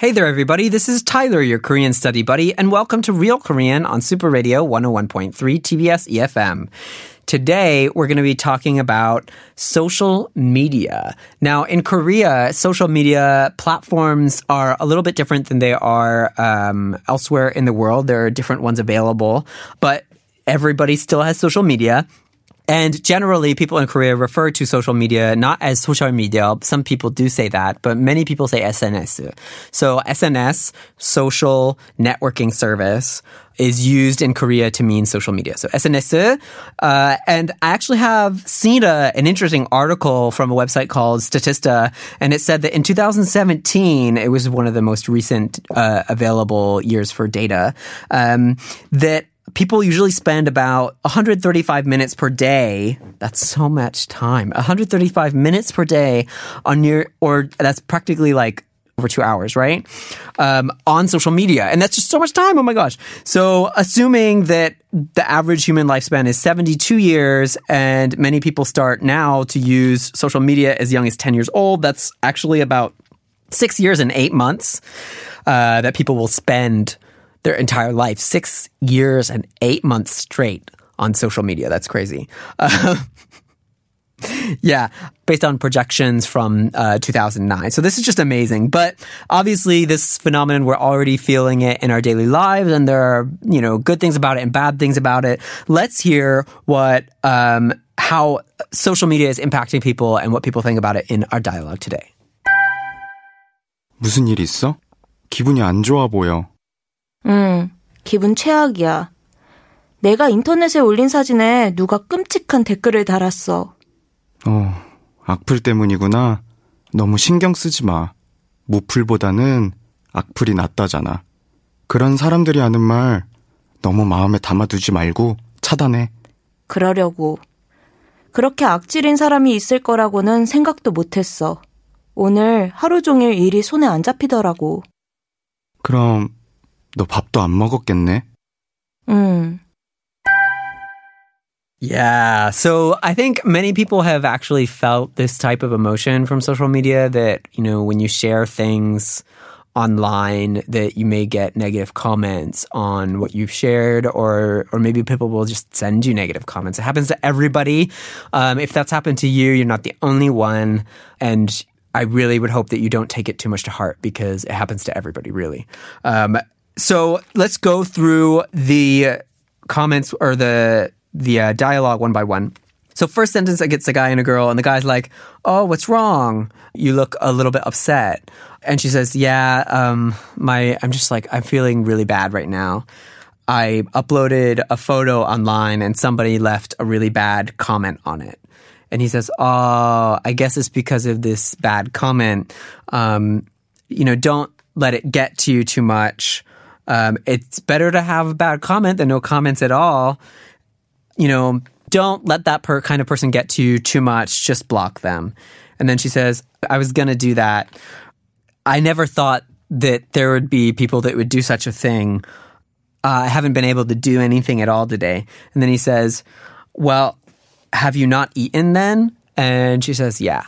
Hey there, everybody. This is Tyler, your Korean study buddy, and welcome to Real Korean on Super Radio 101.3 TBS EFM. Today, we're going to be talking about social media. Now, in Korea, social media platforms are a little bit different than they are um, elsewhere in the world. There are different ones available, but everybody still has social media. And generally, people in Korea refer to social media not as social media. Some people do say that, but many people say SNS. So SNS, social networking service, is used in Korea to mean social media. So SNS. Uh, and I actually have seen a, an interesting article from a website called Statista, and it said that in 2017, it was one of the most recent uh, available years for data, um, that people usually spend about 135 minutes per day. That's so much time. 135 minutes per day on your, or that's practically like over two hours, right? Um, on social media. And that's just so much time. Oh my gosh. So assuming that the average human lifespan is 72 years and many people start now to use social media as young as 10 years old, that's actually about six years and eight months uh, that people will spend their entire life, six years and eight months straight on social media. That's crazy. Uh, yeah, based on projections from uh, 2009. So this is just amazing. But obviously, this phenomenon, we're already feeling it in our daily lives, and there are, you know, good things about it and bad things about it. Let's hear what, um, how social media is impacting people and what people think about it in our dialogue today. 무슨 일 있어? 기분이 안 좋아 보여. 응, 기분 최악이야. 내가 인터넷에 올린 사진에 누가 끔찍한 댓글을 달았어. 어, 악플 때문이구나. 너무 신경 쓰지 마. 무플보다는 악플이 낫다잖아. 그런 사람들이 하는 말 너무 마음에 담아두지 말고 차단해. 그러려고. 그렇게 악질인 사람이 있을 거라고는 생각도 못했어. 오늘 하루 종일 일이 손에 안 잡히더라고. 그럼 너 밥도 안 먹었겠네? 응. Yeah. So I think many people have actually felt this type of emotion from social media that, you know, when you share things online that you may get negative comments on what you've shared or or maybe people will just send you negative comments. It happens to everybody. Um, if that's happened to you, you're not the only one. And I really would hope that you don't take it too much to heart because it happens to everybody, really. Um, so let's go through the comments or the the uh, dialogue one by one. So first sentence, it gets a guy and a girl, and the guy's like, "Oh, what's wrong? You look a little bit upset." And she says, "Yeah, um, my I'm just like I'm feeling really bad right now. I uploaded a photo online, and somebody left a really bad comment on it." And he says, "Oh, I guess it's because of this bad comment. Um, you know, don't let it get to you too much." Um, it's better to have a bad comment than no comments at all. You know, don't let that per- kind of person get to you too much. Just block them. And then she says, I was going to do that. I never thought that there would be people that would do such a thing. Uh, I haven't been able to do anything at all today. And then he says, Well, have you not eaten then? And she says, Yeah.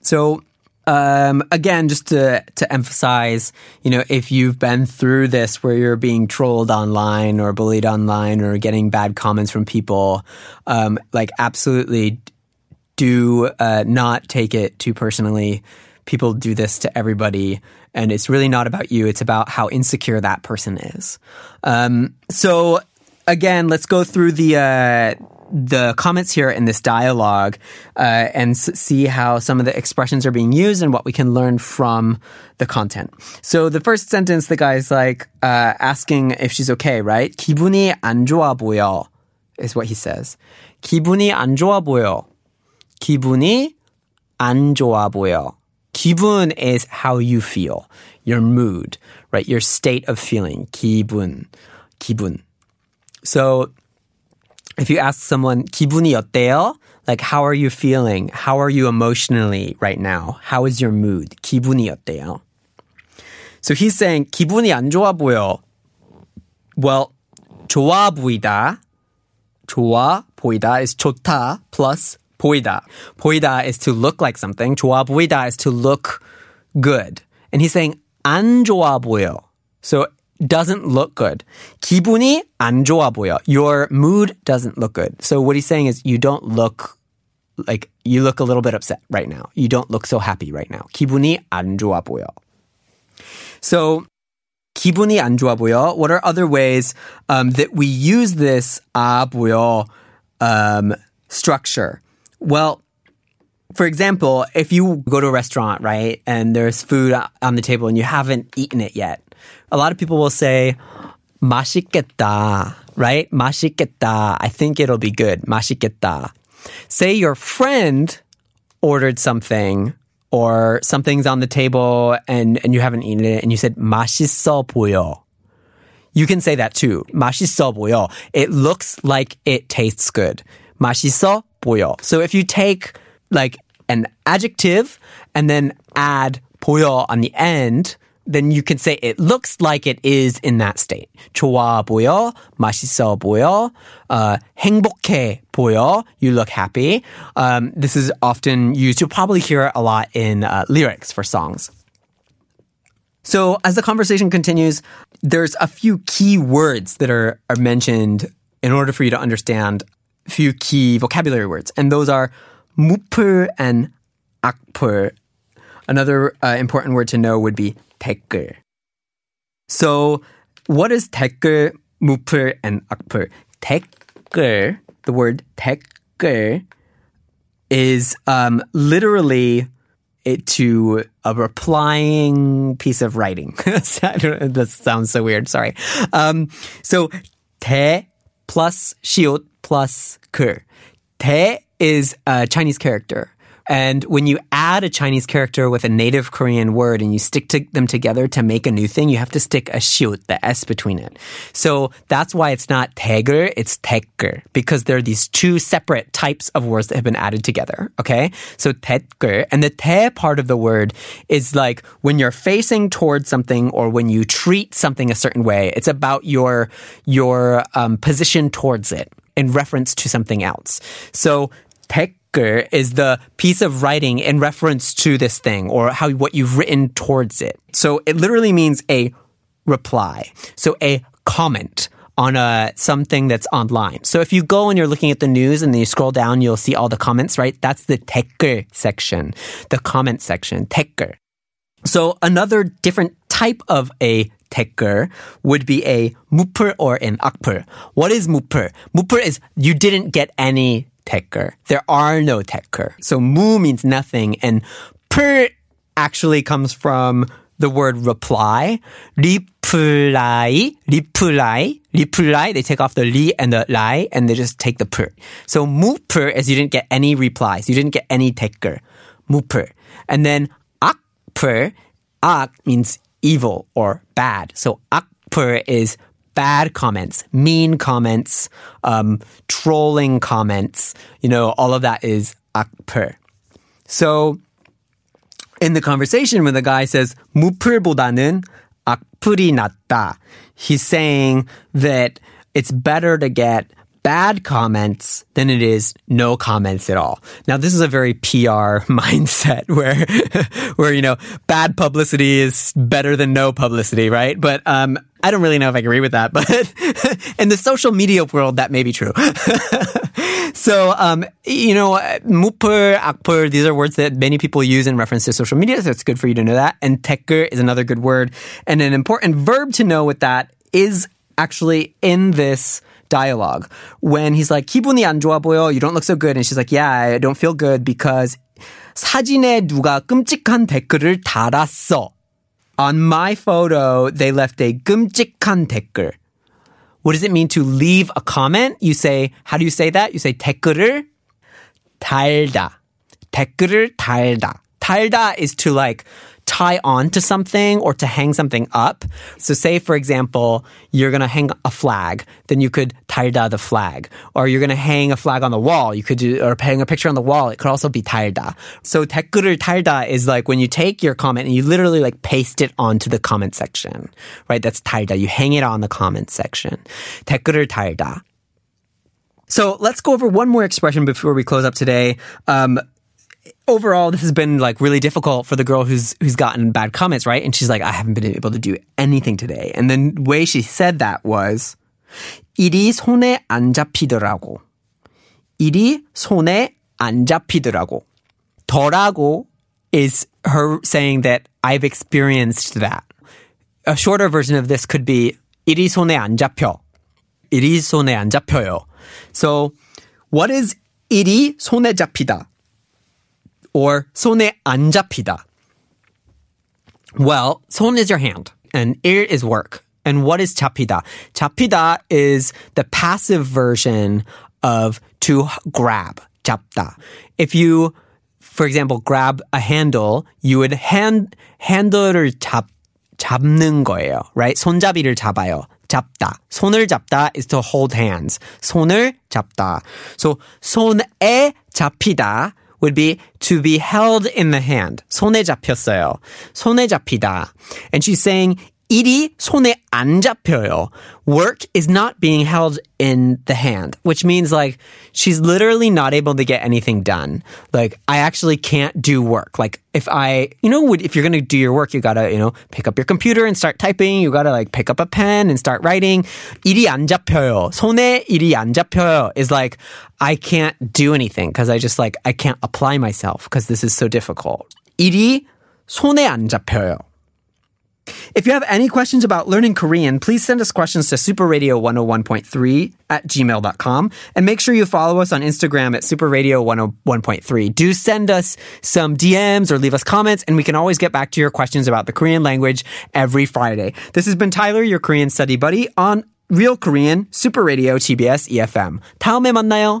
So um, again, just to to emphasize, you know, if you've been through this where you're being trolled online or bullied online or getting bad comments from people, um, like absolutely do uh, not take it too personally. People do this to everybody, and it's really not about you. It's about how insecure that person is. Um, so again, let's go through the. Uh, the comments here in this dialogue uh, and s- see how some of the expressions are being used and what we can learn from the content. So the first sentence, the guy's like uh, asking if she's okay, right? 기분이 안 좋아 보여 is what he says. 기분이 안 좋아 보여. 기분이 안 좋아 보여. 기분 is how you feel. your mood, right? Your state of feeling, 기분, 기분. So if you ask someone, 기분이 어때요? Like, how are you feeling? How are you emotionally right now? How is your mood? 기분이 어때요? So he's saying, 기분이 안 좋아 보여. Well, 좋아 보이다. 좋아 보이다 is 좋다 plus 보이다. 보이다 is to look like something. 좋아 보이다 is to look good. And he's saying 안 좋아 보여. So doesn't look good. 기분이 안 좋아 보여. Your mood doesn't look good. So what he's saying is you don't look like you look a little bit upset right now. You don't look so happy right now. 기분이 안 좋아 보여. So 기분이 안 좋아 보여. What are other ways um, that we use this 아 보여 um, structure? Well, for example, if you go to a restaurant, right, and there's food on the table and you haven't eaten it yet, a lot of people will say, 맛있겠다, right? 맛있겠다. I think it'll be good. 맛있겠다. Say your friend ordered something or something's on the table and, and you haven't eaten it and you said, 맛있어 보여. You can say that too. 맛있어 보여. It looks like it tastes good. 맛있어 보여. So if you take like an adjective and then add 보여 on the end, then you can say it looks like it is in that state. 좋아 보여, 맛있어 보여, uh, 행복해 보여, you look happy. Um, this is often used. You'll probably hear it a lot in uh, lyrics for songs. So as the conversation continues, there's a few key words that are, are mentioned in order for you to understand a few key vocabulary words. And those are 무플 and 악플. Another uh, important word to know would be 댓글. So what is 댓글, 무풀, and 악풀? 댓글, the word 댓글, is um, literally it to a replying piece of writing. that sounds so weird. Sorry. Um, so 대 plus 시옷 plus 글. 대 is a Chinese character. And when you add a Chinese character with a native Korean word and you stick to them together to make a new thing, you have to stick a shoot, the S between it. So that's why it's not tegger, it's tegger, because there are these two separate types of words that have been added together. Okay? So tegger, and the te part of the word is like when you're facing towards something or when you treat something a certain way. It's about your, your um, position towards it in reference to something else. So 댓글 is the piece of writing in reference to this thing or how what you've written towards it. So it literally means a reply. So a comment on a something that's online. So if you go and you're looking at the news and then you scroll down, you'll see all the comments, right? That's the 댓글 section, the comment section, 댓글. So another different type of a 댓글 would be a 무풀 or an 악풀. What is 무풀? 무풀 is you didn't get any tecker. There are no tekker. So mu means nothing and per actually comes from the word reply. Reply, reply, reply. They take off the li and the lai and they just take the per. So mu per is you didn't get any replies. You didn't get any tekker. Mu per. And then ak per, ak means evil or bad. So ak per is bad comments, mean comments, um, trolling comments. You know, all of that is akper. So in the conversation when the guy says 무풀보다는 악플이 낫다, he's saying that it's better to get bad comments than it is no comments at all. Now this is a very PR mindset where where you know bad publicity is better than no publicity, right? But um I don't really know if I agree with that, but in the social media world that may be true. so um you know 무풀, 악플 these are words that many people use in reference to social media, so it's good for you to know that. And 댓글 is another good word and an important verb to know with that is actually in this dialogue when he's like 기분이 안 좋아 보여 you don't look so good and she's like yeah I don't feel good because 사진에 누가 끔찍한 댓글을 달았어 on my photo they left a 끔찍한 댓글 what does it mean to leave a comment you say how do you say that you say 댓글을 달다 댓글을 달다 달다 is to like tie on to something or to hang something up. So say, for example, you're going to hang a flag, then you could 달다 the flag. Or you're going to hang a flag on the wall, you could do, or hang a picture on the wall, it could also be 달다. So 댓글을 달다 is like when you take your comment and you literally like paste it onto the comment section, right? That's 달다. You hang it on the comment section. 댓글을 달다. So let's go over one more expression before we close up today. Um, overall, this has been like really difficult for the girl who's who's gotten bad comments, right? And she's like, I haven't been able to do anything today. And the way she said that was, 일이 손에 안 잡히더라고. 일이 손에 안 잡히더라고. 더라고 is her saying that I've experienced that. A shorter version of this could be 일이 손에 안 잡혀. 일이 손에 안 잡혀요. So, what is 일이 손에 잡히다? Or 손에 안 잡히다? Well, 손 is your hand and 일 is work. And what is 잡히다? 잡히다 is the passive version of to grab, 잡다. If you, for example, grab a handle, you would hand, handle를 잡, 잡는 거예요, right? 손잡이를 잡아요. 잡다. 손을 잡다 is to hold hands. 손을 잡다. So 손에 잡히다 would be to be held in the hand. 손에 잡혔어요. 손에 잡히다. And she's saying 일이 손에 안 잡혀요. Work is not being held in the hand, which means like she's literally not able to get anything done. Like I actually can't do work. Like if I, you know, if you're going to do your work, you got to, you know, pick up your computer and start typing. You got to like pick up a pen and start writing. 일이 안 잡혀요. 손에 일이 안 잡혀요 is like I can't do anything because I just like I can't apply myself because this is so difficult. 일이 손에 안 잡혀요. If you have any questions about learning Korean, please send us questions to superradio101.3 at gmail.com and make sure you follow us on Instagram at superradio101.3. Do send us some DMs or leave us comments and we can always get back to your questions about the Korean language every Friday. This has been Tyler, your Korean study buddy on Real Korean Super Radio TBS EFM. 다음에 만나요.